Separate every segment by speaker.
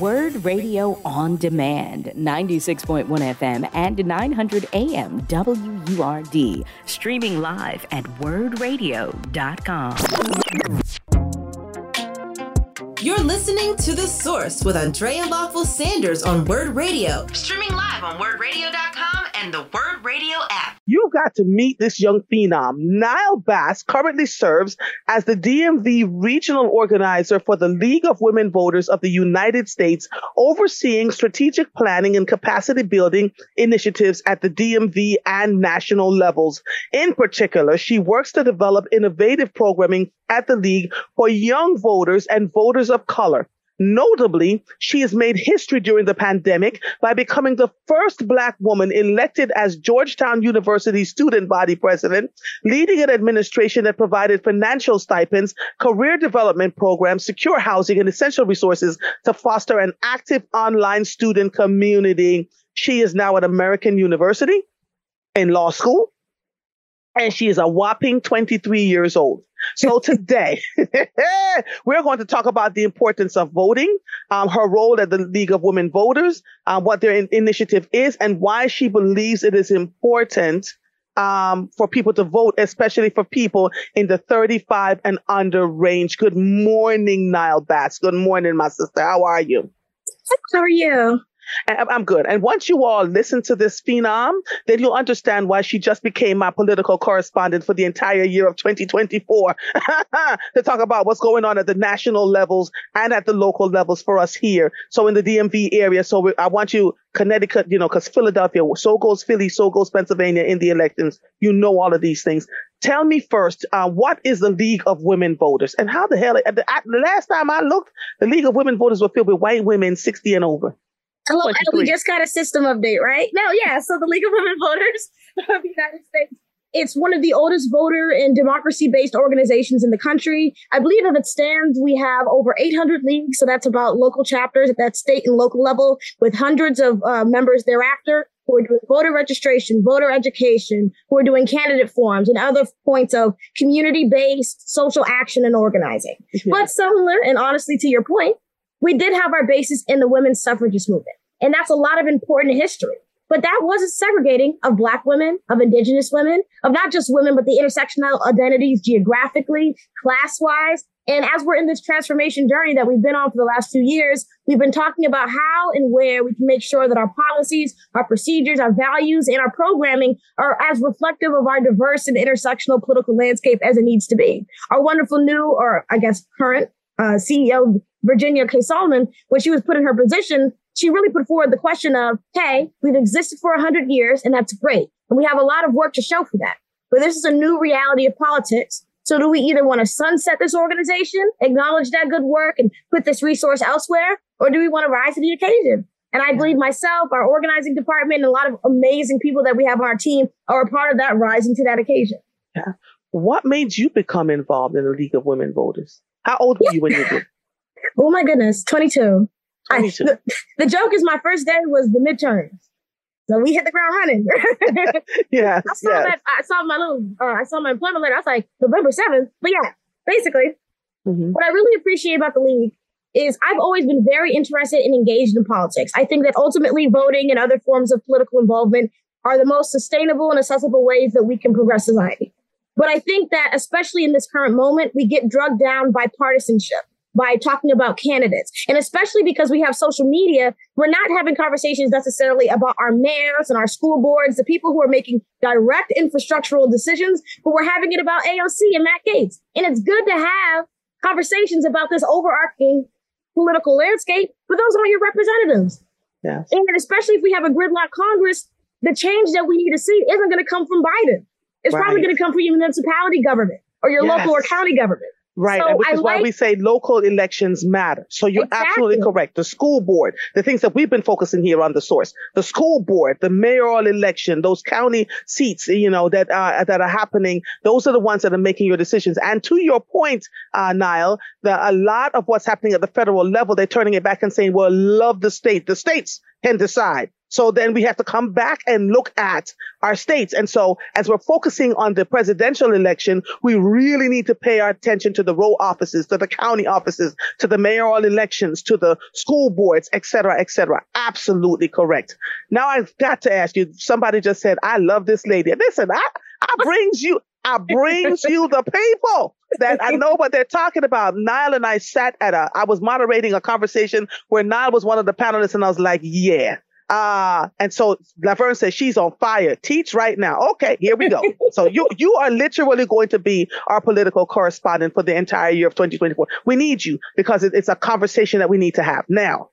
Speaker 1: Word Radio on Demand, 96.1 FM and 900 AM WURD. Streaming live at wurdradio.com.
Speaker 2: You're listening to The Source with Andrea Lawful Sanders on Word Radio. Streaming live on wurdradio.com and the Word Radio app.
Speaker 3: You got to meet this young phenom. Nile Blass currently serves as the DMV regional organizer for the League of Women Voters of the United States, overseeing strategic planning and capacity building initiatives at the DMV and national levels. In particular, she works to develop innovative programming at the League for young voters and voters of color. Notably, she has made history during the pandemic by becoming the first Black woman elected as Georgetown University student body president, leading an administration that provided financial stipends, career development programs, secure housing, and essential resources to foster an active online student community. She is now at American University in law school, and she is a whopping 23 years old. So today, we're going to talk about the importance of voting, um, her role at the League of Women Voters, um, what their in- initiative is, and why she believes it is important um, for people to vote, especially for people in the 35 and under range. Good morning, Nile Blass. Good morning, my sister. How are you?
Speaker 4: How are you?
Speaker 3: I'm good. And once you all listen to this phenom, then you'll understand why she just became my political correspondent for the entire year of 2024 to talk about what's going on at the national levels and at the local levels for us here. So in the DMV area. So we, I want you, Connecticut, you know, because Philadelphia, so goes Philly, so goes Pennsylvania in the elections. You know all of these things. Tell me first, uh, what is the League of Women Voters and how the hell, the, the last time I looked, the League of Women Voters were filled with white women 60 and over.
Speaker 4: Hello, we just got a system update, right? No, yeah. So the League of Women Voters of the United States. It's one of the oldest voter and democracy based organizations in the country. I believe if it stands, we have over 800 leagues. So that's about local chapters at that state and local level with hundreds of uh, members thereafter who are doing voter registration, voter education, who are doing candidate forums and other points of community based social action and organizing. Yeah. But similar, and honestly, to your point, we did have our basis in the women's suffragist movement. And that's a lot of important history. But that wasn't segregating of Black women, of Indigenous women, of not just women, but the intersectional identities geographically, class wise. And as we're in this transformation journey that we've been on for the last two years, we've been talking about how and where we can make sure that our policies, our procedures, our values, and our programming are as reflective of our diverse and intersectional political landscape as it needs to be. Our wonderful new, or I guess current uh, CEO, Virginia Kase Solomon, when she was put in her position, she really put forward the question of, hey, we've existed for 100 years and that's great. And we have a lot of work to show for that. But this is a new reality of politics. So do we either want to sunset this organization, acknowledge that good work and put this resource elsewhere? Or do we want to rise to the occasion? And I believe myself, our organizing department, and a lot of amazing people that we have on our team are a part of that rising to that occasion.
Speaker 3: Yeah. What made you become involved in the League of Women Voters? How old were you when you did?
Speaker 4: Oh my goodness, 22. I, the, the, joke is my first day was the midterms. So we hit the ground running.
Speaker 3: yeah.
Speaker 4: I saw
Speaker 3: yes.
Speaker 4: that I saw my little uh, I saw my employment letter. I was like, November 7th. But yeah, basically, mm-hmm. what I really appreciate about the league is I've always been very interested and engaged in politics. I think that ultimately voting and other forms of political involvement are the most sustainable and accessible ways that we can progress society. But I think that especially in this current moment, we get drugged down by partisanship by talking about candidates. And especially because we have social media, we're not having conversations necessarily about our mayors and our school boards, the people who are making direct infrastructural decisions, but we're having it about AOC and Matt Gaetz. And it's good to have conversations about this overarching political landscape, but those aren't your representatives. And especially if we have a gridlock Congress, the change that we need to see isn't going to come from Biden. It's right. probably going to come from your municipality government or your yes. local or county government.
Speaker 3: Right. So which is like, why we say local elections matter. So you're exactly. absolutely correct. The school board, the things that we've been focusing here on the source, the school board, the mayoral election, those county seats, you know, that, uh, that are happening. Those are the ones that are making your decisions. And to your point, uh, Nile, the, a lot of what's happening at the federal level, they're turning it back and saying, well, love the state. The states can decide. So then we have to come back and look at our states. And so as we're focusing on the presidential election, we really need to pay our attention to the row offices, to the county offices, to the mayoral elections, to the school boards, et cetera, et cetera. Absolutely correct. Now I've got to ask you, somebody just said, I love this lady. Listen, I, I brings you, I brings you the people that I know what they're talking about. Nile and I sat at a, I was moderating a conversation where Nile was one of the panelists and I was like, yeah, uh, and so Laverne says she's on fire. Teach right now. Okay, here we go. so you you are literally going to be our political correspondent for the entire year of 2024. We need you because it, it's a conversation that we need to have. Now,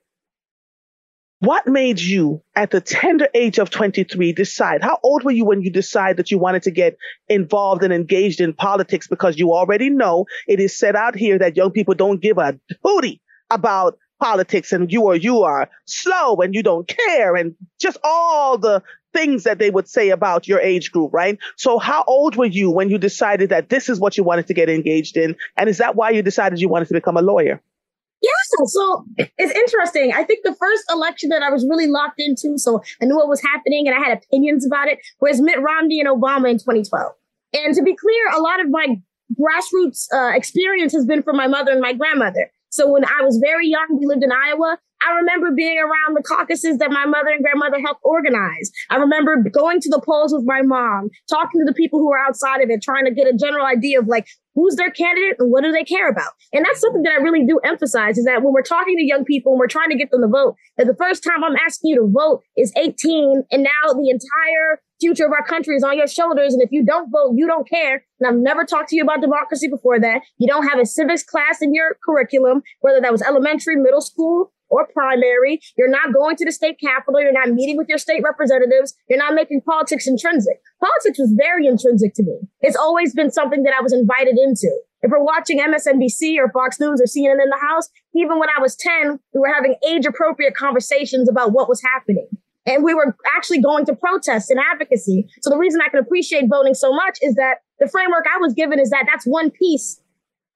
Speaker 3: what made you at the tender age of 23 decide? How old were you when you decided that you wanted to get involved and engaged in politics? Because you already know it is set out here that young people don't give a hootie about politics and you are you are slow and you don't care and just all the things that they would say about your age group, right? So how old were you when you decided that this is what you wanted to get engaged in? And is that why you decided you wanted to become a lawyer?
Speaker 4: Yeah, so it's interesting. I think the first election that I was really locked into, so I knew what was happening and I had opinions about it, was Mitt Romney and Obama in 2012. And to be clear, a lot of my grassroots uh, experience has been from my mother and my grandmother. So when I was very young, we lived in Iowa. I remember being around the caucuses that my mother and grandmother helped organize. I remember going to the polls with my mom, talking to the people who were outside of it, trying to get a general idea of like who's their candidate and what do they care about. And that's something that I really do emphasize is that when we're talking to young people and we're trying to get them to vote, that the first time I'm asking you to vote is 18 and now the entire future of our country is on your shoulders. And if you don't vote, you don't care. And I've never talked to you about democracy before that. You don't have a civics class in your curriculum, whether that was elementary, middle school, or primary. You're not going to the state capitol. You're not meeting with your state representatives. You're not making politics intrinsic. Politics was very intrinsic to me. It's always been something that I was invited into. If we're watching MSNBC or Fox News or CNN in the house, even when I was 10, we were having age appropriate conversations about what was happening. And we were actually going to protests and advocacy. So the reason I can appreciate voting so much is that the framework I was given is that that's one piece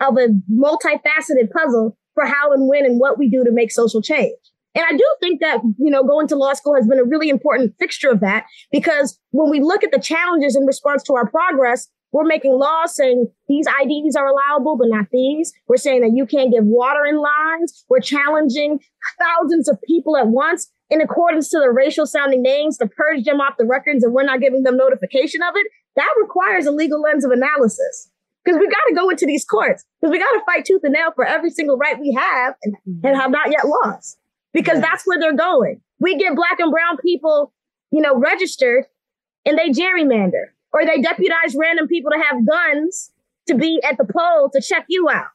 Speaker 4: of a multifaceted puzzle for how and when and what we do to make social change. And I do think that, you know, going to law school has been a really important fixture of that because when we look at the challenges in response to our progress, we're making laws saying these IDs are allowable, but not these. We're saying that you can't give water in lines. We're challenging thousands of people at once in accordance to the racial sounding names to purge them off the records and we're not giving them notification of it, that requires a legal lens of analysis. Because we got to go into these courts because we got to fight tooth and nail for every single right we have and, and have not yet lost because that's where they're going. We get black and brown people, you know, registered and they gerrymander or they deputize random people to have guns to be at the poll to check you out,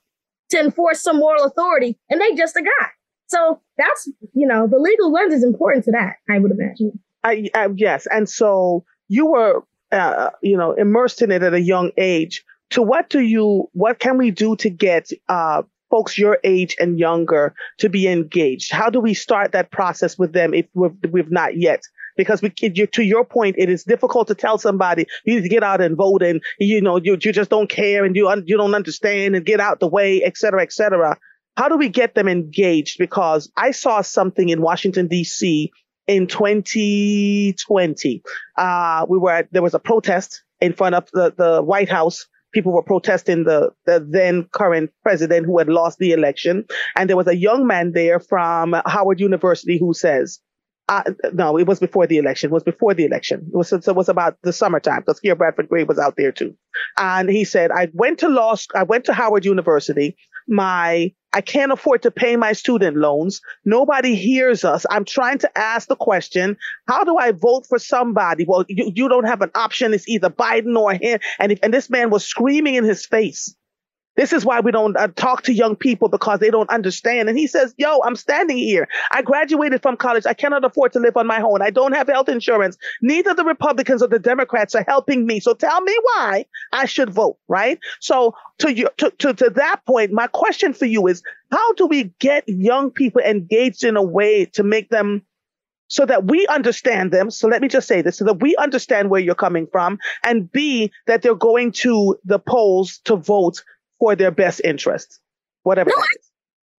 Speaker 4: to enforce some moral authority. And they just a guy. So that's, you know, the legal lens is important to that, I would imagine.
Speaker 3: I, I yes. And so you were, uh, you know, immersed in it at a young age. To what do you, what can we do to get, uh, folks your age and younger to be engaged? How do we start that process with them if we've, we've not yet? Because we, to your point, it is difficult to tell somebody you need to get out and vote and, you know, you, you just don't care and you, you don't understand and get out the way, et cetera, et cetera how do we get them engaged? Because I saw something in Washington D.C. in 2020. Uh, we were at, there was a protest in front of the, the White House. People were protesting the, the then current president who had lost the election. And there was a young man there from Howard University who says, uh, no, it was before the election. It was before the election. It was, it was about the summertime because Keir Bradford-Grey was out there too. And he said, I went to law, I went to Howard University. My I can't afford to pay my student loans. Nobody hears us. I'm trying to ask the question, how do I vote for somebody? Well, you, you don't have an option. It's either Biden or him. And if, and this man was screaming in his face. This is why we don't uh, talk to young people because they don't understand. And he says, yo, I'm standing here. I graduated from college. I cannot afford to live on my own. I don't have health insurance. Neither the Republicans or the Democrats are helping me. So tell me why I should vote, right? So to you, to, to, to that point, my question for you is how do we get young people engaged in a way to make them so that we understand them. So let me just say this so that we understand where you're coming from and B, that they're going to the polls to vote for their best interest, whatever. No,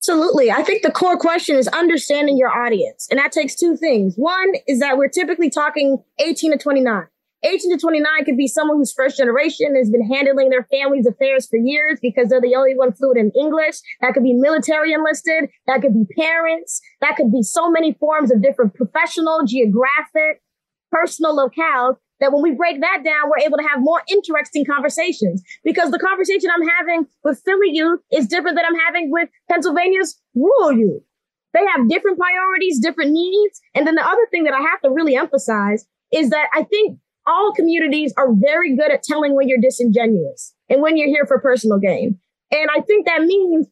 Speaker 4: Absolutely. I think the core question is understanding your audience. And that takes two things. One is that we're typically talking 18 to 29. 18 to 29 could be someone who's first generation has been handling their family's affairs for years because they're the only one fluent in English. That could be military enlisted. That could be parents. That could be so many forms of different professional, geographic, personal locales that when we break that down, we're able to have more interesting conversations because the conversation I'm having with Philly youth is different than I'm having with Pennsylvania's rural youth. They have different priorities, different needs. And then the other thing that I have to really emphasize is that I think all communities are very good at telling when you're disingenuous and when you're here for personal gain. And I think that means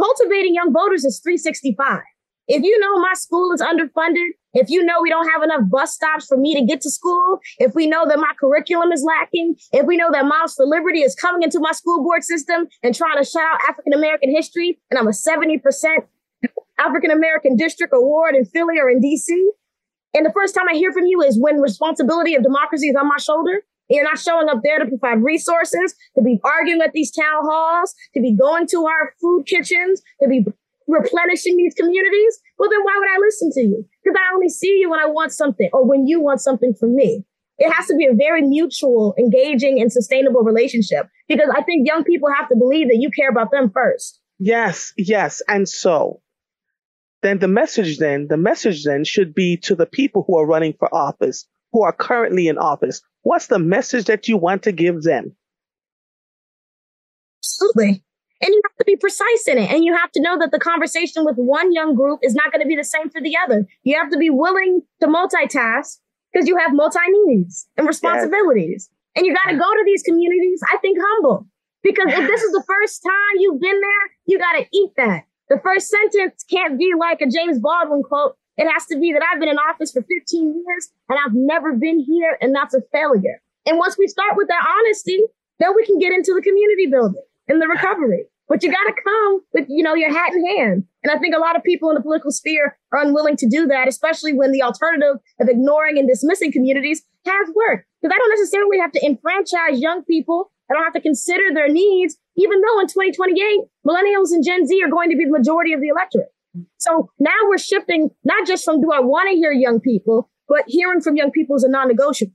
Speaker 4: cultivating young voters is 365. If you know my school is underfunded, if you know we don't have enough bus stops for me to get to school, if we know that my curriculum is lacking, if we know that Moms for Liberty is coming into my school board system and trying to shout out African American history, and I'm a 70% African American district award in Philly or in DC, and the first time I hear from you is when responsibility of democracy is on my shoulder. And you're not showing up there to provide resources, to be arguing at these town halls, to be going to our food kitchens, to be replenishing these communities. Well, then why would I listen to you? Because I only see you when I want something or when you want something from me. It has to be a very mutual, engaging, and sustainable relationship because I think young people have to believe that you care about them first.
Speaker 3: Yes, yes. And so then the message then, the message then should be to the people who are running for office, who are currently in office. What's the message that you want to give them?
Speaker 4: Absolutely. And you to be precise in it. And you have to know that the conversation with one young group is not going to be the same for the other. You have to be willing to multitask because you have multi needs and responsibilities. Yes. And you got to go to these communities, I think, humble. Because if this is the first time you've been there, you got to eat that. The first sentence can't be like a James Baldwin quote. It has to be that I've been in office for 15 years and I've never been here and that's a failure. And once we start with that honesty, then we can get into the community building and the recovery. But you got to come with, you know, your hat in hand. And I think a lot of people in the political sphere are unwilling to do that, especially when the alternative of ignoring and dismissing communities has worked. Because I don't necessarily have to enfranchise young people. I don't have to consider their needs even though in 2028, millennials and Gen Z are going to be the majority of the electorate. So now we're shifting not just from do I want to hear young people, but hearing from young people is a non-negotiable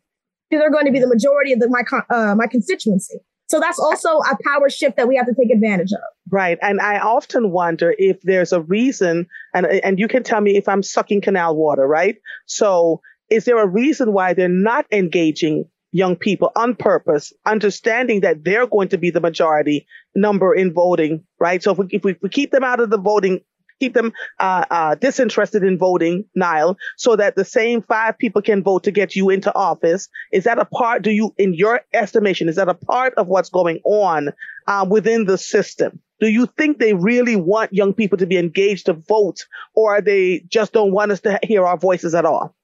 Speaker 4: because they're going to be the majority of the, my uh, my constituency. So that's also a power shift that we have to take advantage of.
Speaker 3: Right, and I often wonder if there's a reason, and and you can tell me if I'm sucking canal water, right? So is there a reason why they're not engaging young people on purpose, understanding that they're going to be the majority number in voting, right? So if we, if we, if we keep them out of the voting, keep them uh, uh, disinterested in voting, Nile, so that the same five people can vote to get you into office. Is that a part? Do you, in your estimation, is that a part of what's going on uh, within the system? Do you think they really want young people to be engaged to vote, or they just don't want us to hear our voices at all?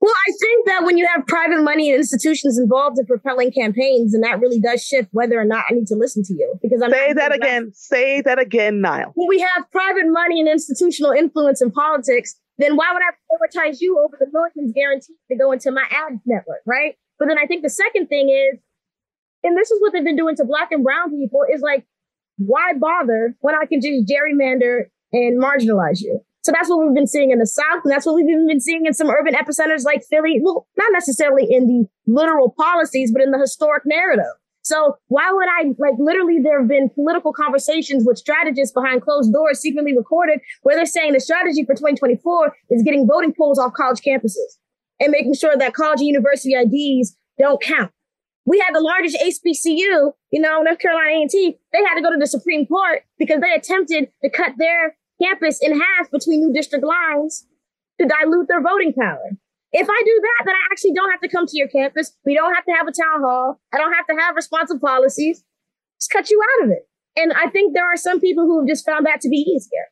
Speaker 4: Well, I think that when you have private money and institutions involved in propelling campaigns, and that really does shift whether or not I need to listen to you. Because I'm
Speaker 3: say that again. Say that again, Nile.
Speaker 4: When we have private money and institutional influence in politics, then why would I prioritize you over the millions guaranteed to go into my ad network, right? But then I think the second thing is, and this is what they've been doing to black and brown people, is like, why bother when I can just gerrymander and marginalize you? So that's what we've been seeing in the South. And that's what we've even been seeing in some urban epicenters like Philly. Well, not necessarily in the literal policies, but in the historic narrative. So why would I like literally there have been political conversations with strategists behind closed doors secretly recorded where they're saying the strategy for 2024 is getting voting polls off college campuses and making sure that college and university IDs don't count. We had the largest HBCU, you know, North Carolina A&T. They had to go to the Supreme Court because they attempted to cut their campus in half between new district lines to dilute their voting power. If I do that, then I actually don't have to come to your campus. We don't have to have a town hall. I don't have to have responsive policies. Just cut you out of it. And I think there are some people who have just found that to be easier.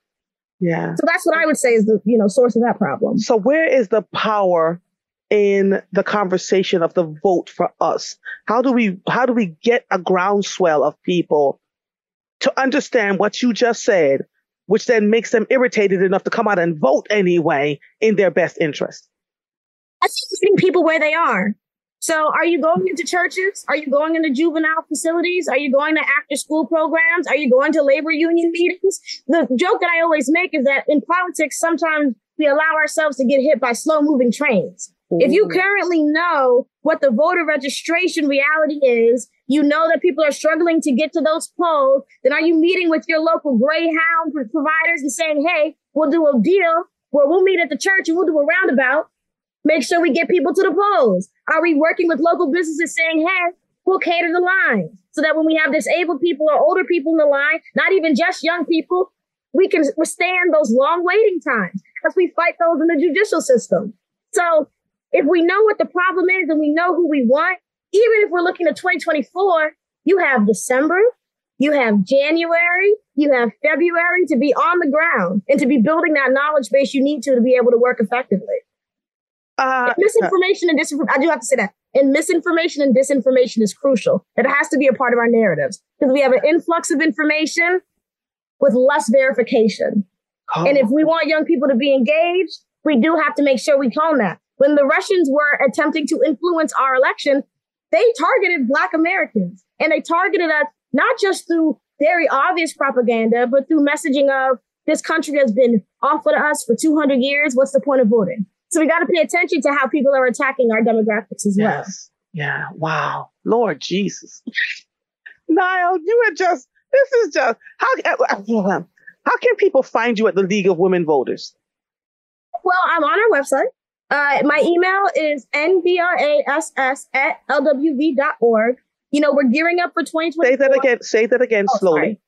Speaker 3: Yeah.
Speaker 4: So that's what I would say is the, you know, source of that problem.
Speaker 3: So where is the power in the conversation of the vote for us? How do we how do we get a groundswell of people to understand what you just said which then makes them irritated enough to come out and vote anyway in their best interest.
Speaker 4: I think meeting people where they are. So are you going into churches? Are you going into juvenile facilities? Are you going to after school programs? Are you going to labor union meetings? The joke that I always make is that in politics, sometimes we allow ourselves to get hit by slow moving trains. If you currently know what the voter registration reality is, you know that people are struggling to get to those polls, then are you meeting with your local Greyhound providers and saying, hey, we'll do a deal where we'll meet at the church and we'll do a roundabout Make sure we get people to the polls. Are we working with local businesses saying, hey, we'll cater the lines so that when we have disabled people or older people in the line, not even just young people, we can withstand those long waiting times as we fight those in the judicial system. So if we know what the problem is and we know who we want, even if we're looking at 2024, you have December, you have January, you have February to be on the ground and to be building that knowledge base you need to to be able to work effectively. Uh, misinformation and disinformation. I do have to say that. And misinformation and disinformation is crucial. It has to be a part of our narratives because we have an influx of information with less verification. Oh. And if we want young people to be engaged, we do have to make sure we tone that. When the Russians were attempting to influence our election, they targeted Black Americans and they targeted us not just through very obvious propaganda, but through messaging of this country has been awful to us for 200 years. What's the point of voting? So we got to pay attention to how people are attacking our demographics as well. Yes.
Speaker 3: Yeah. Wow. Lord Jesus. Nile, you are just, this is just, how, how can people find you at the League of Women Voters?
Speaker 4: Well, I'm on our website. Uh, my email is nblass at lwv.org. You know, we're gearing up for 2020.
Speaker 3: Say that again. Say that again oh, slowly.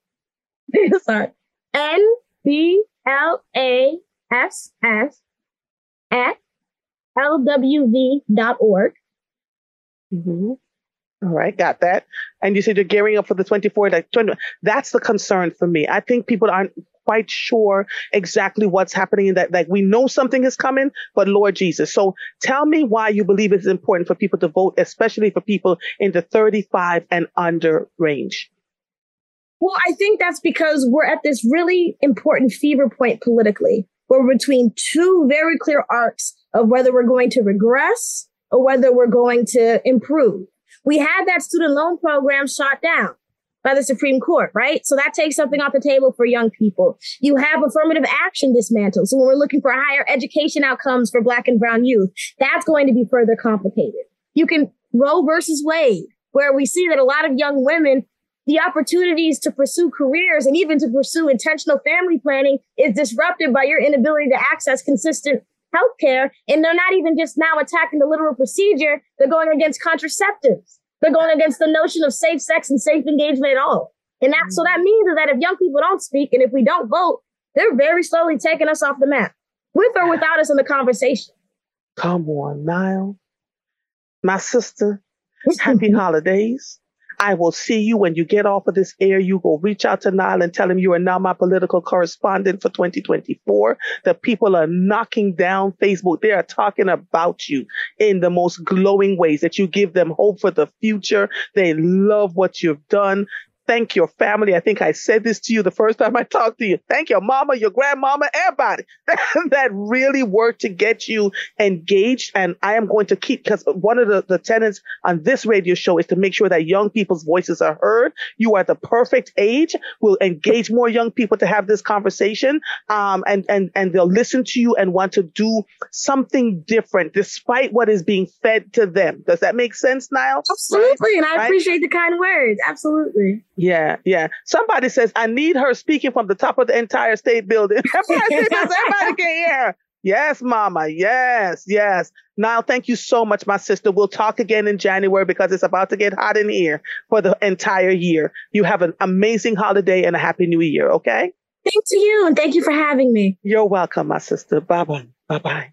Speaker 4: Sorry. sorry. N B L A S S at lwv.org.
Speaker 3: Mm-hmm. All right, got that. And you said you're gearing up for the 24. Like 20, that's the concern for me. I think people aren't quite sure exactly what's happening. In that like we know something is coming, but Lord Jesus. So tell me why you believe it's important for people to vote, especially for people in the 35 and under range.
Speaker 4: Well, I think that's because we're at this really important fever point politically we're between two very clear arcs of whether we're going to regress or whether we're going to improve. We had that student loan program shot down by the Supreme Court, right? So that takes something off the table for young people. You have affirmative action dismantled. So when we're looking for higher education outcomes for black and brown youth, that's going to be further complicated. You can Roe versus Wade, where we see that a lot of young women the opportunities to pursue careers and even to pursue intentional family planning is disrupted by your inability to access consistent healthcare. And they're not even just now attacking the literal procedure, they're going against contraceptives. They're going against the notion of safe sex and safe engagement at all. And that, so that means is that if young people don't speak and if we don't vote, they're very slowly taking us off the map with or without us in the conversation.
Speaker 3: Come on, Nile. My sister, happy holidays. I will see you when you get off of this air. You go reach out to Nile and tell him you are now my political correspondent for 2024. The people are knocking down Facebook. They are talking about you in the most glowing ways that you give them hope for the future. They love what you've done thank your family. I think I said this to you the first time I talked to you. Thank your mama, your grandmama, everybody that really worked to get you engaged. And I am going to keep, because one of the, the tenants on this radio show is to make sure that young people's voices are heard. You are the perfect age. We'll engage more young people to have this conversation. Um, and, and, and they'll listen to you and want to do something different despite what is being fed to them. Does that make sense, Nile?
Speaker 4: Absolutely. Right? And I right? appreciate the kind words. Absolutely.
Speaker 3: Yeah, yeah. Somebody says, I need her speaking from the top of the entire state building. Everybody, everybody can hear. Yes, mama. Yes, yes. Now, thank you so much, my sister. We'll talk again in January because it's about to get hot in here for the entire year. You have an amazing holiday and a happy new year, okay?
Speaker 4: Thank you, and thank you for having me.
Speaker 3: You're welcome, my sister. Bye bye. Bye bye.